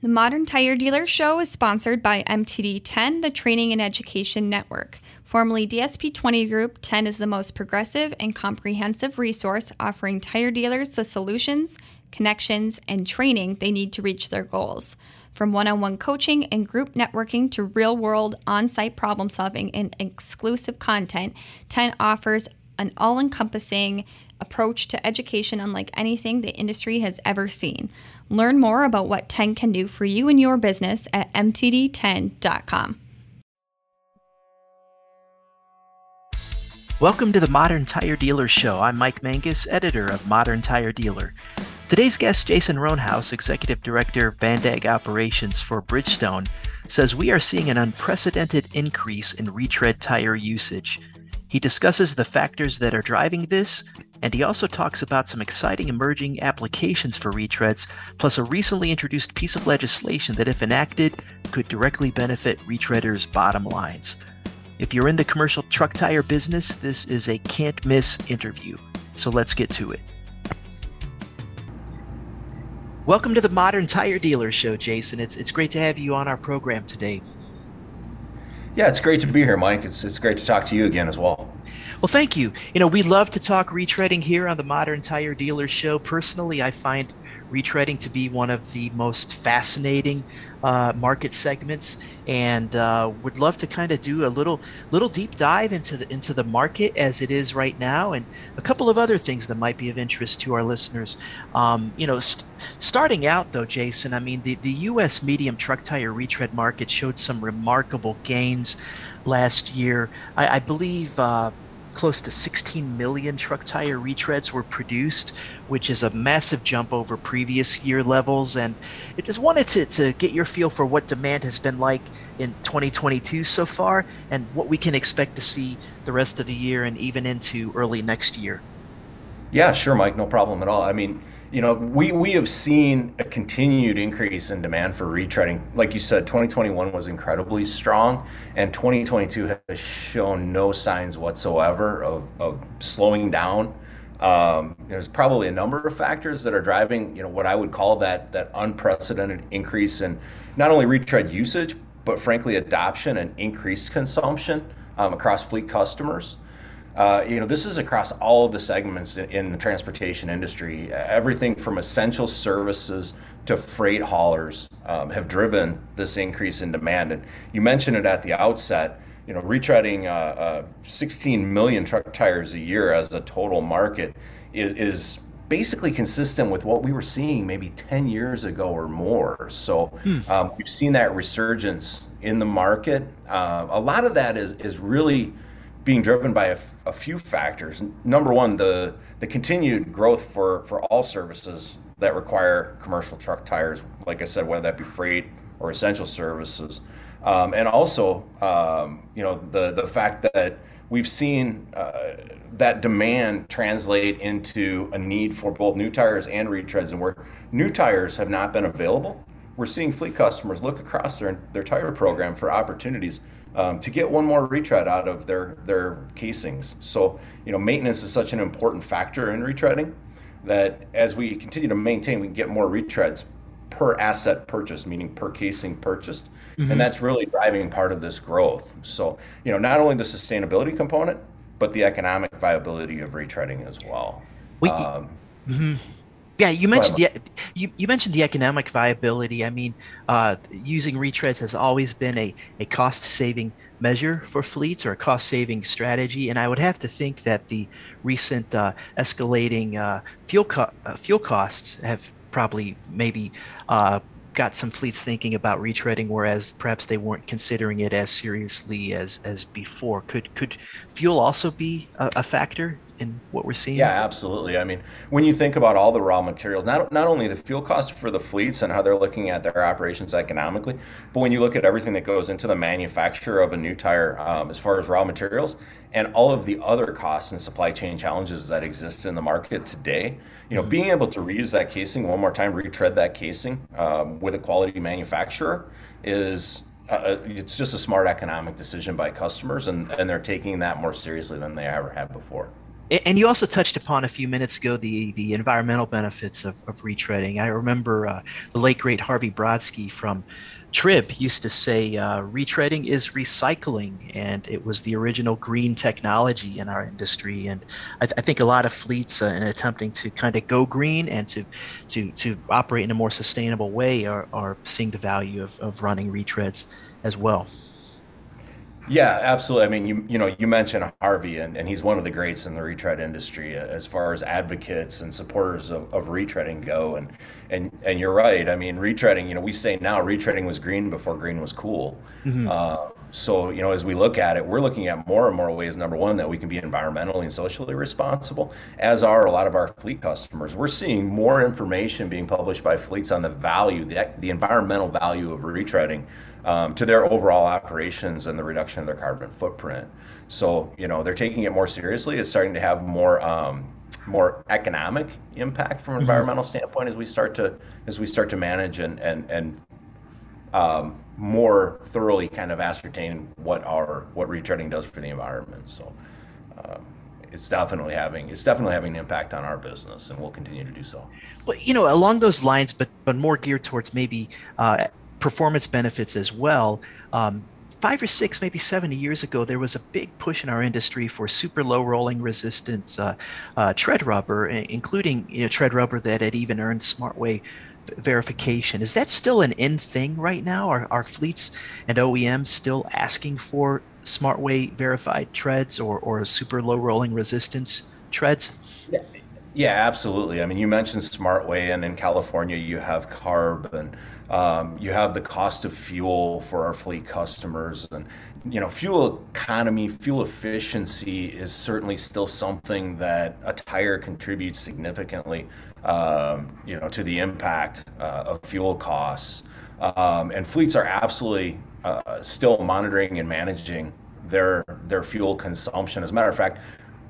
The Modern Tire Dealer Show is sponsored by MTD 10, the Training and Education Network. Formerly DSP 20 Group, 10 is the most progressive and comprehensive resource offering tire dealers the solutions, connections, and training they need to reach their goals. From one on one coaching and group networking to real world on site problem solving and exclusive content, 10 offers an all encompassing approach to education unlike anything the industry has ever seen. Learn more about what 10 can do for you and your business at mtd10.com. Welcome to the Modern Tire Dealer Show. I'm Mike Manges, editor of Modern Tire Dealer. Today's guest, Jason Roanhouse, Executive Director of Bandag Operations for Bridgestone, says we are seeing an unprecedented increase in retread tire usage. He discusses the factors that are driving this, and he also talks about some exciting emerging applications for retreads, plus a recently introduced piece of legislation that, if enacted, could directly benefit retreaders' bottom lines. If you're in the commercial truck tire business, this is a can't miss interview. So let's get to it. Welcome to the Modern Tire Dealer Show, Jason. It's, it's great to have you on our program today. Yeah, it's great to be here, Mike. It's it's great to talk to you again as well. Well, thank you. You know, we love to talk retreading here on the Modern Tire Dealer Show. Personally, I find retreading to be one of the most fascinating uh, market segments, and uh, would love to kind of do a little little deep dive into the into the market as it is right now, and a couple of other things that might be of interest to our listeners. Um, you know, st- starting out though, Jason, I mean the the U.S. medium truck tire retread market showed some remarkable gains last year. I, I believe. Uh, close to 16 million truck tire retreads were produced, which is a massive jump over previous year levels. And I just wanted to, to get your feel for what demand has been like in 2022 so far and what we can expect to see the rest of the year and even into early next year. Yeah, sure, Mike. No problem at all. I mean, you know, we, we have seen a continued increase in demand for retreading. Like you said, 2021 was incredibly strong, and 2022 has shown no signs whatsoever of, of slowing down. Um, there's probably a number of factors that are driving, you know, what I would call that that unprecedented increase in not only retread usage, but frankly, adoption and increased consumption um, across fleet customers. Uh, you know, this is across all of the segments in, in, the transportation industry. Everything from essential services to freight haulers um, have driven this increase in demand. And you mentioned it at the outset. You know, retreading uh, uh, 16 million truck tires a year as a total market is, is basically consistent with what we were seeing maybe 10 years ago or more. So hmm. um, we've seen that resurgence in the market. Uh, a lot of that is is really being driven by a, a, few factors. Number one, the the continued growth for for all services that require commercial truck tires, like I said, whether that be freight or essential services, um, and also um, you know the the fact that we've seen uh, that demand translate into a need for both new tires and retreads, and where new tires have not been available, we're seeing fleet customers look across their their tire program for opportunities um, to get one more retread out of their their casings. So you know maintenance is such an important factor in retreading that as we continue to maintain, we can get more retreads per asset purchased, meaning per casing purchased, mm-hmm. and that's really driving part of this growth. So you know not only the sustainability component, but the economic viability of retreading as well. Wait, um, mm-hmm. Yeah, you mentioned the you, you mentioned the economic viability. I mean, uh, using retreads has always been a, a cost saving measure for fleets or a cost saving strategy, and I would have to think that the recent uh, escalating uh, fuel co- uh, fuel costs have probably maybe uh, got some fleets thinking about retreading, whereas perhaps they weren't considering it as seriously as as before. Could could fuel also be a, a factor in what we're seeing? Yeah, absolutely. I mean, when you think about all the raw materials, not not only the fuel cost for the fleets and how they're looking at their operations economically, but when you look at everything that goes into the manufacture of a new tire, um, as far as raw materials, and all of the other costs and supply chain challenges that exist in the market today, you know, being able to reuse that casing one more time, retread that casing um, with a quality manufacturer is uh, uh, it's just a smart economic decision by customers, and, and they're taking that more seriously than they ever have before. And you also touched upon a few minutes ago the the environmental benefits of, of retreading. I remember uh, the late great Harvey Brodsky from Trib used to say uh, retreading is recycling, and it was the original green technology in our industry. And I, th- I think a lot of fleets, uh, in attempting to kind of go green and to to to operate in a more sustainable way, are, are seeing the value of, of running retreads as well. Yeah, absolutely. I mean, you you know, you mentioned Harvey, and, and he's one of the greats in the retread industry uh, as far as advocates and supporters of, of retreading go. And and and you're right. I mean, retreading. You know, we say now retreading was green before green was cool. Mm-hmm. Uh, so you know, as we look at it, we're looking at more and more ways. Number one, that we can be environmentally and socially responsible, as are a lot of our fleet customers. We're seeing more information being published by fleets on the value, the the environmental value of retreading um, to their overall operations and the reduction of their carbon footprint. So, you know, they're taking it more seriously. It's starting to have more um, more economic impact from an mm-hmm. environmental standpoint as we start to as we start to manage and and and um, more thoroughly kind of ascertain what our what retreading does for the environment. So. Um, it's definitely having it's definitely having an impact on our business, and we'll continue to do so. Well, you know, along those lines, but but more geared towards maybe uh, performance benefits as well. Um, five or six, maybe 70 years ago, there was a big push in our industry for super low rolling resistance uh, uh, tread rubber, including you know, tread rubber that had even earned SmartWay verification. Is that still an in thing right now? Are, are fleets and OEMs still asking for SmartWay verified treads or, or super low rolling resistance treads? Yeah. Yeah, absolutely. I mean, you mentioned SmartWay, and in California, you have CARB, and um, you have the cost of fuel for our fleet customers, and you know, fuel economy, fuel efficiency is certainly still something that a tire contributes significantly, um, you know, to the impact uh, of fuel costs. Um, and fleets are absolutely uh, still monitoring and managing their their fuel consumption. As a matter of fact,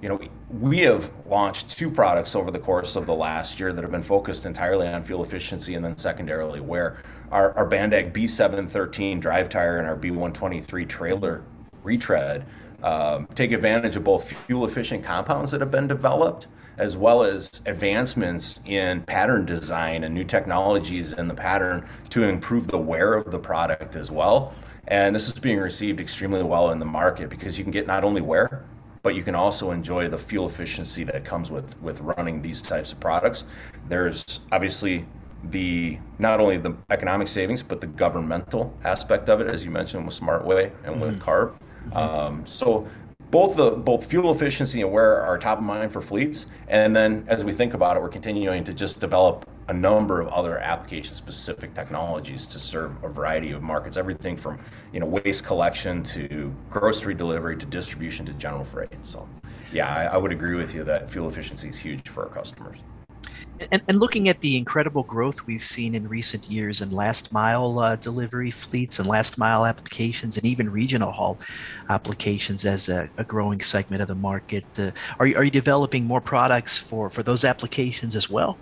you know, we have launched two products over the course of the last year that have been focused entirely on fuel efficiency and then secondarily where our, our Bandag B713 drive tire and our B123 trailer retread um, take advantage of both fuel efficient compounds that have been developed as well as advancements in pattern design and new technologies in the pattern to improve the wear of the product as well. And this is being received extremely well in the market because you can get not only wear, but you can also enjoy the fuel efficiency that comes with with running these types of products. There's obviously the not only the economic savings but the governmental aspect of it, as you mentioned with SmartWay and with mm-hmm. CARB. Um, so both the both fuel efficiency and wear are top of mind for fleets. And then as we think about it, we're continuing to just develop a number of other application specific technologies to serve a variety of markets, everything from you know waste collection to grocery delivery to distribution to general freight. So yeah, I, I would agree with you that fuel efficiency is huge for our customers. And, and, looking at the incredible growth we've seen in recent years in last mile uh, delivery fleets and last mile applications and even regional haul applications as a, a growing segment of the market, uh, are, you, are you developing more products for, for those applications as well?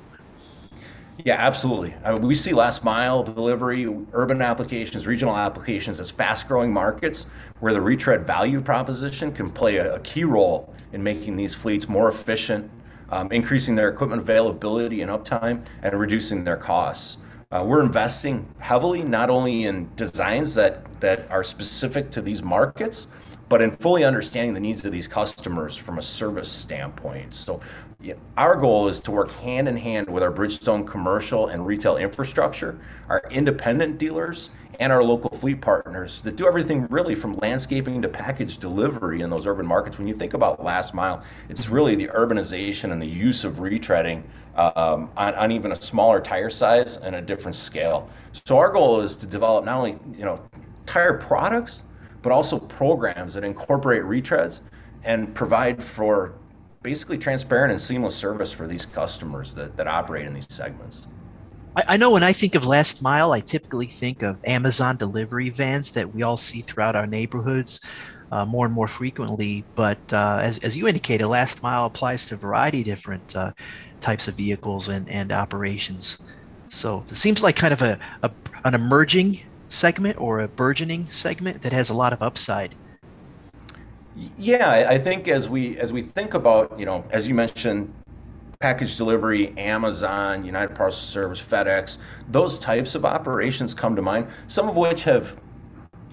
Yeah, absolutely. I mean, we see last mile delivery, urban applications, regional applications as fast growing markets where the retread value proposition can play a, a key role in making these fleets more efficient um, increasing their equipment availability and uptime, and reducing their costs. Uh, we're investing heavily not only in designs that, that are specific to these markets, but in fully understanding the needs of these customers from a service standpoint. So, yeah, our goal is to work hand in hand with our Bridgestone commercial and retail infrastructure, our independent dealers, and our local fleet partners that do everything really from landscaping to package delivery in those urban markets. When you think about last mile, it's really the urbanization and the use of retreading um, on, on, even a smaller tire size and a different scale. So our goal is to develop not only you know tire products, but also programs that incorporate retreads and provide for basically transparent and seamless service for these customers that, that operate in these segments. I, I know when I think of last mile, I typically think of Amazon delivery vans that we all see throughout our neighborhoods. Uh, more and more frequently. But uh, as, as you indicated, last mile applies to a variety of different uh, types of vehicles and, and operations. So it seems like kind of a, a, an emerging segment or a burgeoning segment that has a lot of upside. Yeah, I think as we as we think about, you know, as you mentioned, package delivery, Amazon, United Parcel Service, FedEx, those types of operations come to mind. Some of which have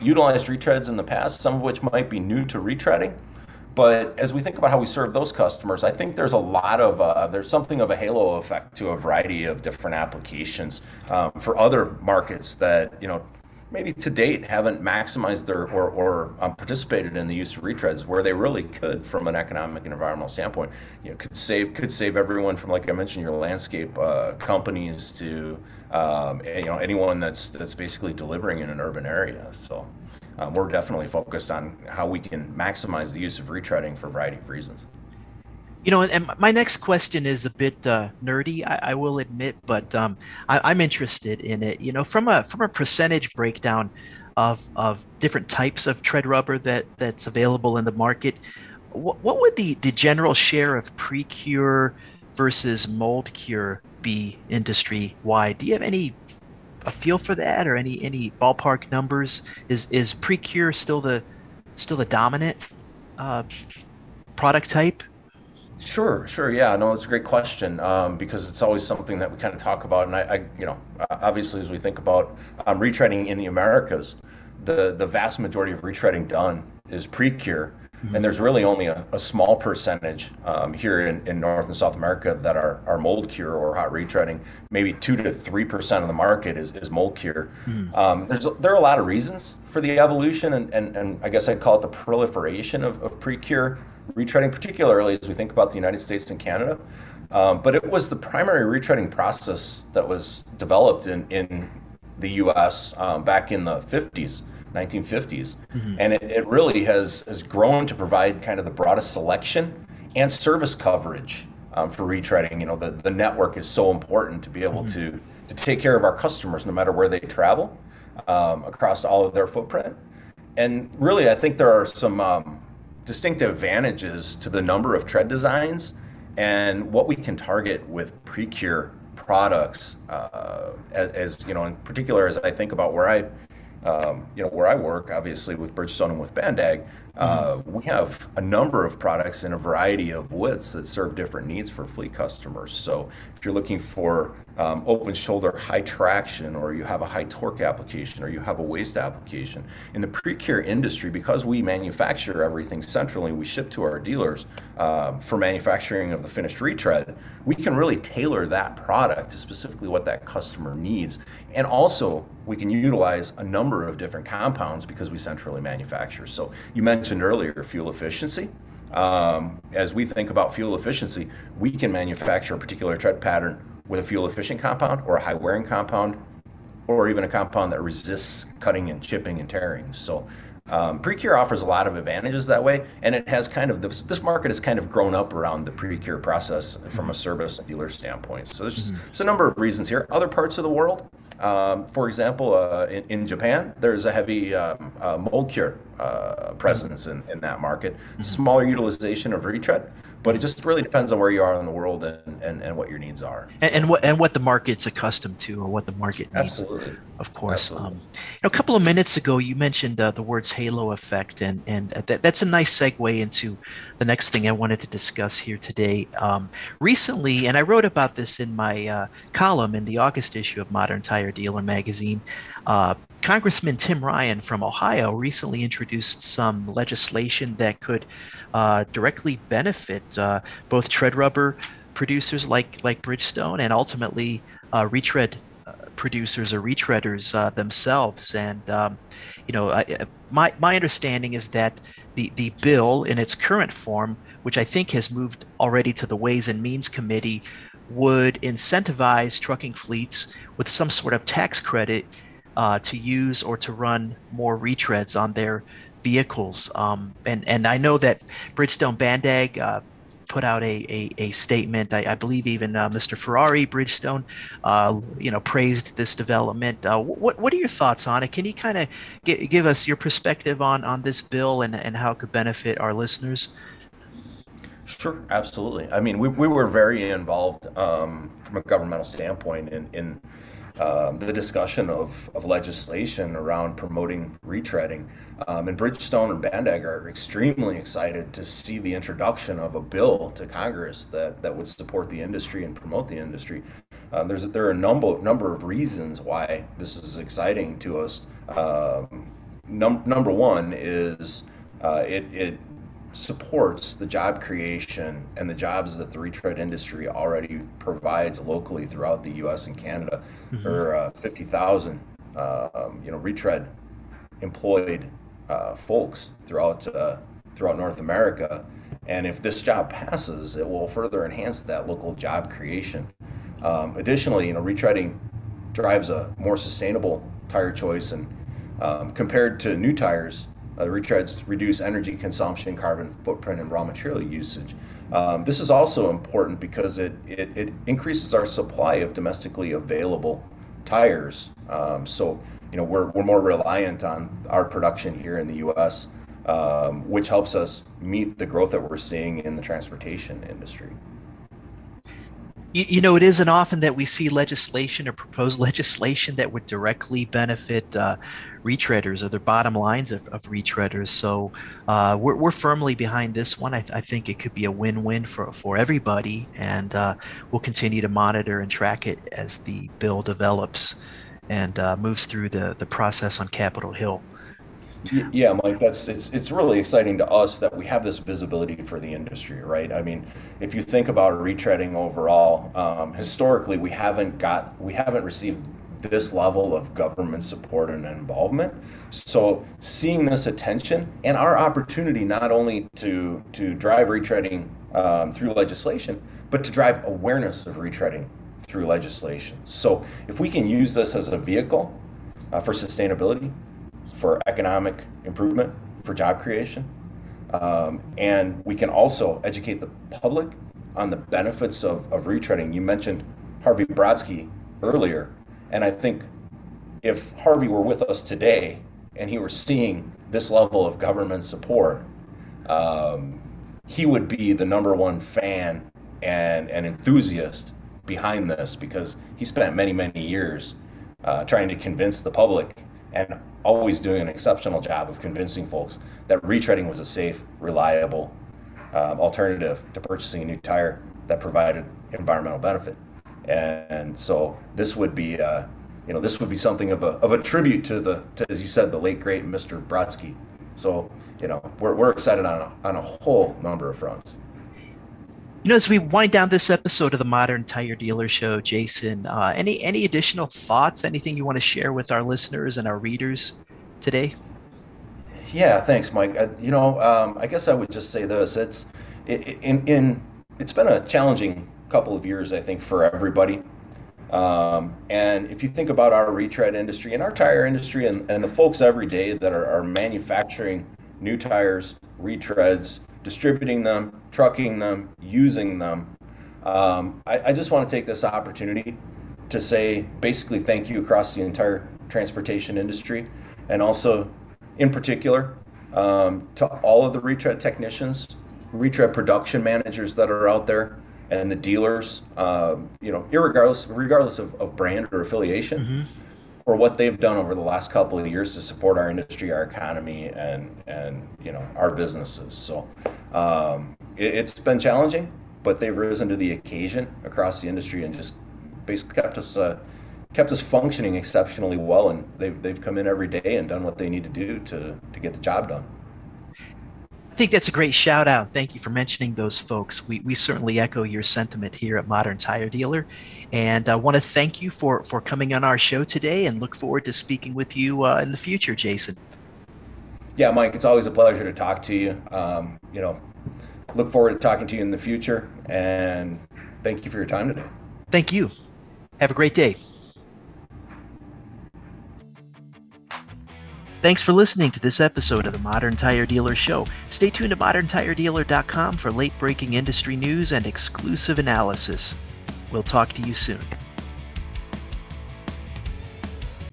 utilized retreads in the past, some of which might be new to retreading. But as we think about how we serve those customers, I think there's a lot of uh, there's something of a halo effect to a variety of different applications um, for other markets that you know maybe to date haven't maximized their or, or um, participated in the use of retreads where they really could from an economic and environmental standpoint. You know, could save could save everyone from like I mentioned your landscape uh, companies to um, you know anyone that's that's basically delivering in an urban area. So. Um, we're definitely focused on how we can maximize the use of retreading for a variety of reasons. You know, and my next question is a bit uh, nerdy, I, I, will admit, but um, I, am interested in it. You know, from a from a percentage breakdown of of different types of tread rubber that that's available in the market, what, what would the the general share of pre-cure versus mold cure be industry wide? Do you have any a feel for that or any any ballpark numbers? Is is pre-cure still the still the dominant uh, product type? Sure, sure. Yeah, no, it's a great question um, because it's always something that we kind of talk about. And I, I you know, obviously, as we think about um, retreading in the Americas, the the vast majority of retreading done is pre-cure, mm-hmm. and there's really only a, a small percentage um, here in, in North and South America that are, are mold cure or hot retreading. Maybe two to three percent of the market is, is mold cure. Mm-hmm. Um, there's there are a lot of reasons for the evolution, and, and, and I guess I'd call it the proliferation of, of pre-cure retreading, particularly as we think about the United States and Canada. Um, but it was the primary retreading process that was developed in, in the US um, back in the 50s, 1950s. Mm-hmm. And it, it really has, has grown to provide kind of the broadest selection and service coverage um, for retreading. You know, the, the network is so important to be able mm-hmm. to, to take care of our customers no matter where they travel um, across all of their footprint. And really, I think there are some um, distinctive advantages to the number of tread designs and what we can target with Precure products. Uh, as, as, you know, in particular, as I think about where I, um, you know, where I work, obviously with Bridgestone and with Bandag, uh, mm-hmm. we have a number of products in a variety of widths that serve different needs for fleet customers. So if you're looking for um, open shoulder high traction or you have a high torque application or you have a waste application. In the pre-cure industry, because we manufacture everything centrally, we ship to our dealers uh, for manufacturing of the finished retread, we can really tailor that product to specifically what that customer needs. And also, we can utilize a number of different compounds because we centrally manufacture. So you mentioned earlier fuel efficiency. Um, as we think about fuel efficiency, we can manufacture a particular tread pattern with a fuel efficient compound or a high wearing compound or even a compound that resists cutting and chipping and tearing. So um, Precure offers a lot of advantages that way, and it has kind of this, this market has kind of grown up around the Precure process from a service dealer standpoint. So there's, just, mm-hmm. there's a number of reasons here. Other parts of the world, um, for example, uh, in, in, Japan, there's a heavy um, uh, mold cure uh, presence in, in that market. Mm-hmm. Smaller utilization of retread, but it just really depends on where you are in the world and, and, and what your needs are. And, and, what and what the market's accustomed to or what the market needs. Absolutely. Of course. Absolutely. Um, you know, a couple of minutes ago, you mentioned uh, the words halo effect, and and that, that's a nice segue into the next thing I wanted to discuss here today. Um, recently, and I wrote about this in my uh, column in the August issue of Modern Tire Dealer magazine. Uh, Congressman Tim Ryan from Ohio recently introduced some legislation that could uh, directly benefit uh, both tread rubber producers like like Bridgestone and ultimately uh, retread uh, producers or retreaders uh, themselves. And um, you know, I, my my understanding is that the the bill in its current form, which I think has moved already to the Ways and Means Committee, would incentivize trucking fleets with some sort of tax credit uh, to use or to run more retreads on their vehicles. Um, and and I know that Bridgestone Bandag uh, put out a a, a statement. I, I, believe even uh, Mr. Ferrari Bridgestone, uh, you know, praised this development. Uh, what what are your thoughts on it? Can you kind of give us your perspective on on this bill and and how it could benefit our listeners? Sure, absolutely. I mean, we, we were very involved um, from a governmental standpoint in, in um, the discussion of, of legislation around promoting retreading. Um, and Bridgestone and Bandag are extremely excited to see the introduction of a bill to Congress that, that would support the industry and promote the industry. Um, there's there are a number number of reasons why this is exciting to us. Um, num- number one is uh, it, it supports the job creation and the jobs that the retread industry already provides locally throughout the U.S. and Canada. Mm-hmm. Are uh, 50,000, uh, um, you know, retread employed uh, folks throughout uh, throughout North America, and if this job passes, it will further enhance that local job creation. Um, additionally, you know, retreading drives a more sustainable tire choice, and um, compared to new tires, uh, retreads reduce energy consumption, carbon footprint, and raw material usage. Um, this is also important because it, it, it, increases our supply of domestically available tires. Um, so, you know, we're, we're more reliant on our production here in the U.S., um, which helps us meet the growth that we're seeing in the transportation industry. You, you, know, it isn't often that we see legislation or proposed legislation that would directly benefit uh, retreaders or the bottom lines of, of retreaders. So uh, we're, we're firmly behind this one. I, th- I, think it could be a win-win for, for everybody, and uh, we'll continue to monitor and track it as the bill develops and uh, moves through the, the process on Capitol Hill. Yeah, Mike, that's it's it's really exciting to us that we have this visibility for the industry, right? I mean, if you think about retreading overall, um, historically we haven't got we haven't received this level of government support and involvement. So seeing this attention and our opportunity not only to to drive retreading um, through legislation, but to drive awareness of retreading through legislation. So if we can use this as a vehicle uh, for sustainability, for economic improvement, for job creation. Um, and we can also educate the public on the benefits of, of retreading. You mentioned Harvey Brodsky earlier, and I think if Harvey were with us today and he were seeing this level of government support, um, he would be the number one fan and, and enthusiast behind this because he spent many, many years uh, trying to convince the public and always doing an exceptional job of convincing folks that retreading was a safe, reliable um, alternative to purchasing a new tire that provided environmental benefit. And so this would be, uh, you know, this would be something of a, of a tribute to the, to, as you said, the late great Mr. Brodsky. So, you know, we're, we're excited on a, on a whole number of fronts. You know, as we wind down this episode of the Modern Tire Dealer Show, Jason, uh, any any additional thoughts? Anything you want to share with our listeners and our readers today? Yeah, thanks, Mike. I, you know, um, I guess I would just say this: it's in in it's been a challenging couple of years, I think, for everybody. Um, and if you think about our retread industry and our tire industry and, and the folks every day that are, are manufacturing new tires, retreads, distributing them, trucking them, using them. Um, I, I, just want to take this opportunity to say basically thank you across the entire transportation industry and also in particular um, to all of the retread technicians, retread production managers that are out there and the dealers, um, you know, regardless, regardless of, of brand or affiliation. Mm-hmm for what they've done over the last couple of years to support our industry, our economy, and and you know our businesses. So um, it, has been challenging, but they've risen to the occasion across the industry and just basically kept us uh, kept us functioning exceptionally well. And they've they've come in every day and done what they need to do to to get the job done. I think that's a great shout out. Thank you for mentioning those folks. We, we certainly echo your sentiment here at Modern Tire Dealer. And I want to thank you for, for coming on our show today and look forward to speaking with you uh, in the future, Jason. Yeah, Mike, it's always a pleasure to talk to you. Um, you know, look forward to talking to you in the future. And thank you for your time today. Thank you. Have a great day. Thanks for listening to this episode of the Modern Tire Dealer Show. Stay tuned to moderntiredealer.com for late breaking industry news and exclusive analysis. We'll talk to you soon.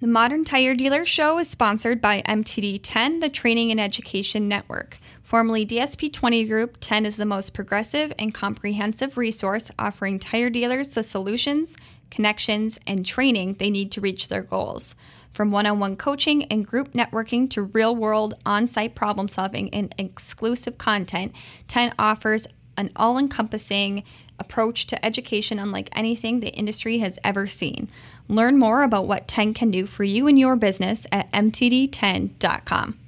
The Modern Tire Dealer Show is sponsored by MTD 10, the Training and Education Network. Formerly DSP 20 Group, 10 is the most progressive and comprehensive resource offering tire dealers the solutions connections, and training they need to reach their goals. From one on one coaching and group networking to real world on site problem solving and exclusive content, 10 offers an all encompassing approach to education unlike anything the industry has ever seen. Learn more about what 10 can do for you and your business at mtd10.com.